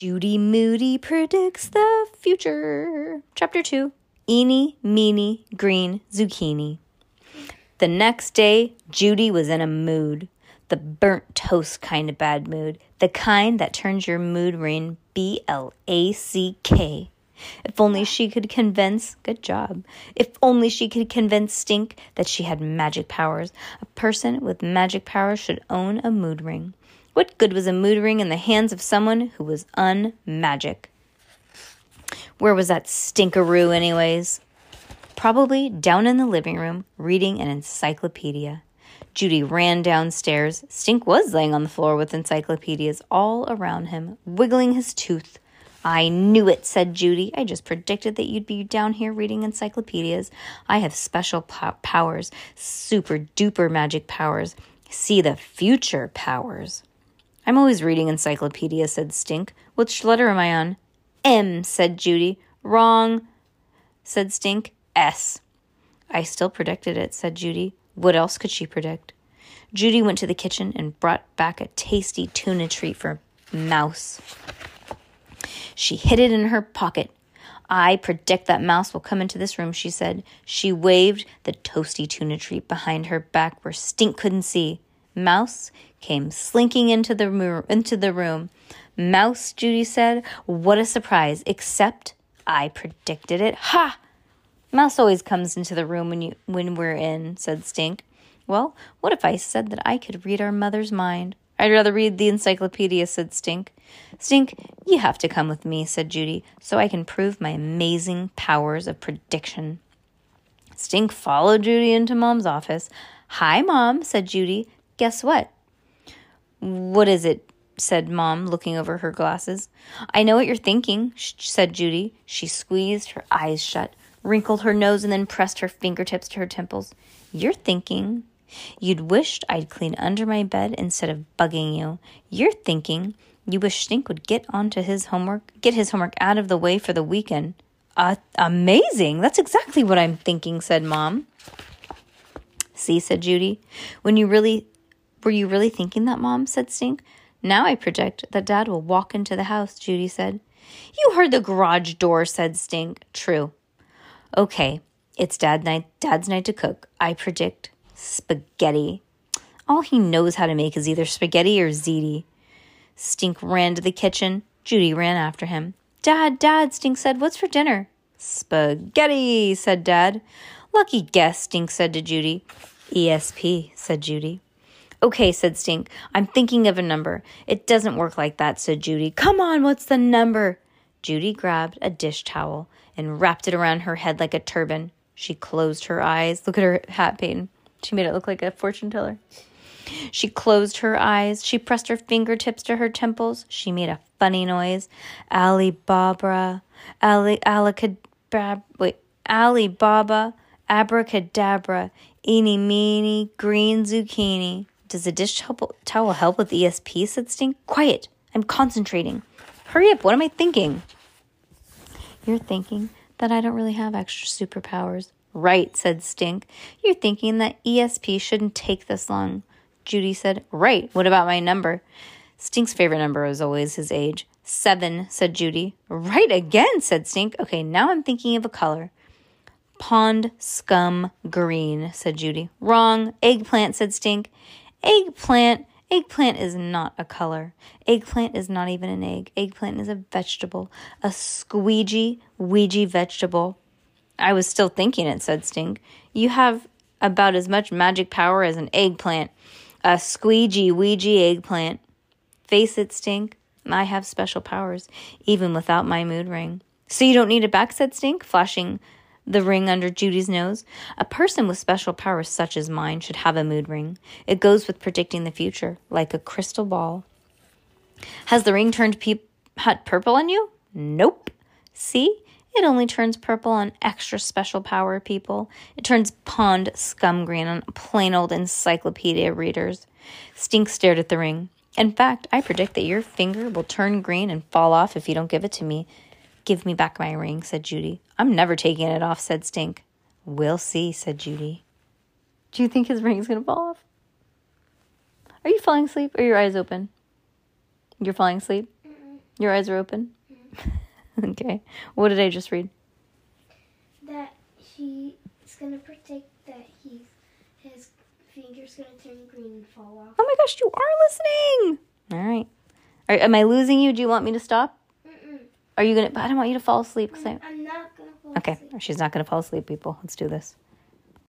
Judy Moody predicts the future. Chapter 2 Eeny, Meeny, Green Zucchini. The next day, Judy was in a mood. The burnt toast kind of bad mood. The kind that turns your mood ring B L A C K. If only she could convince, good job. If only she could convince Stink that she had magic powers. A person with magic powers should own a mood ring. What good was a mood ring in the hands of someone who was unmagic? Where was that stinkeroo, anyways? Probably down in the living room, reading an encyclopedia. Judy ran downstairs. Stink was laying on the floor with encyclopedias all around him, wiggling his tooth. I knew it, said Judy. I just predicted that you'd be down here reading encyclopedias. I have special po- powers, super duper magic powers. See the future powers. I'm always reading encyclopedias, said Stink. Which letter am I on? M, said Judy. Wrong, said Stink. S. I still predicted it, said Judy. What else could she predict? Judy went to the kitchen and brought back a tasty tuna treat for Mouse. She hid it in her pocket. I predict that Mouse will come into this room, she said. She waved the toasty tuna treat behind her back where Stink couldn't see. Mouse came slinking into the room, into the room. Mouse, Judy said, what a surprise, except I predicted it. Ha! Mouse always comes into the room when you when we're in, said Stink. Well, what if I said that I could read our mother's mind? I'd rather read the encyclopedia, said Stink. Stink, you have to come with me, said Judy, so I can prove my amazing powers of prediction. Stink followed Judy into Mom's office. Hi, Mom, said Judy. Guess what? What is it? said Mom, looking over her glasses. I know what you're thinking, said Judy. She squeezed her eyes shut, wrinkled her nose, and then pressed her fingertips to her temples. You're thinking you'd wished I'd clean under my bed instead of bugging you. You're thinking you wish Stink would get onto his homework, get his homework out of the way for the weekend. Uh, amazing. That's exactly what I'm thinking, said Mom. See, said Judy. When you really were you really thinking that, Mom? said Stink. Now I project that Dad will walk into the house, Judy said. You heard the garage door, said Stink. True. Okay, it's Dad night Dad's night to cook. I predict spaghetti. All he knows how to make is either spaghetti or ziti. Stink ran to the kitchen. Judy ran after him. Dad, Dad, Stink said, what's for dinner? Spaghetti, said Dad. Lucky guess, Stink said to Judy. ESP, said Judy. Okay, said Stink. I'm thinking of a number. It doesn't work like that, said Judy. Come on, what's the number? Judy grabbed a dish towel and wrapped it around her head like a turban. She closed her eyes. Look at her hat, Peyton. She made it look like a fortune teller. She closed her eyes. She pressed her fingertips to her temples. She made a funny noise. Alibaba, Ali, alicadabra, wait, Alibaba, abracadabra, eeny meeny, green zucchini. Does the dish towel towel help with ESP? said Stink. Quiet. I'm concentrating. Hurry up. What am I thinking? You're thinking that I don't really have extra superpowers. Right, said Stink. You're thinking that ESP shouldn't take this long. Judy said, Right. What about my number? Stink's favorite number was always his age. Seven, said Judy. Right again, said Stink. Okay, now I'm thinking of a color. Pond scum green, said Judy. Wrong. Eggplant, said Stink. Eggplant. Eggplant is not a color. Eggplant is not even an egg. Eggplant is a vegetable. A squeegee, Ouija vegetable. I was still thinking it, said Stink. You have about as much magic power as an eggplant. A squeegee, Ouija eggplant. Face it, Stink. I have special powers, even without my mood ring. So you don't need it back, said Stink, flashing the ring under Judy's nose. A person with special powers such as mine should have a mood ring. It goes with predicting the future, like a crystal ball. Has the ring turned pe- purple on you? Nope. See? It only turns purple on extra special power people. It turns pond scum green on plain old encyclopedia readers. Stink stared at the ring. In fact, I predict that your finger will turn green and fall off if you don't give it to me. Give me back my ring, said Judy. I'm never taking it off, said Stink. We'll see, said Judy. Do you think his ring's going to fall off? Are you falling asleep or your eyes open? You're falling asleep? Your eyes are open? okay. What did I just read? That she's gonna predict that he's his finger's gonna turn green and fall off. Oh my gosh, you are listening. All right. Are, am I losing you? Do you want me to stop? Are you going to? I don't want you to fall asleep. 'cause I, I'm not gonna fall okay. asleep. She's not going to fall asleep, people. Let's do this.